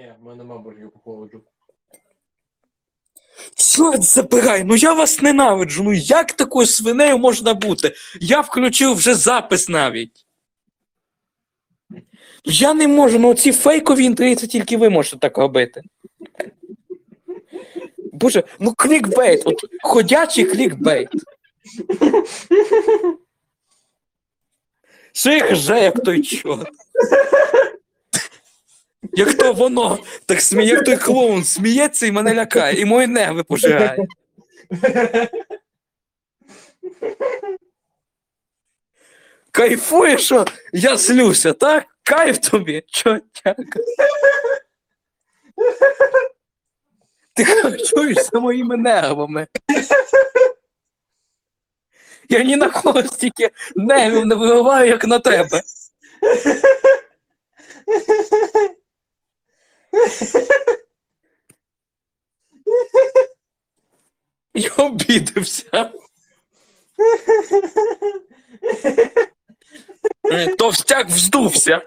Ні, в мене нема боргів по холоду. Чорт забирай, ну я вас ненавиджу. Ну як такою свинею можна бути? Я включив вже запис навіть. Я не можу, ну ці фейкові інтриги, це тільки ви можете так робити. Боже, ну клікбейт, от ходячий клікбейт. Ших же, як той чорт. Як то воно, так сміє, як той клоун сміється і мене лякає, і мої нерви пожирає. Кайфує, що я злюся, так? Кайф тобі, чотяка. Ти харчуєшся моїми нервами. Я ні на кого стільки нервів не виливаю, як на тебе. Я обідався. Товстяк вздувся.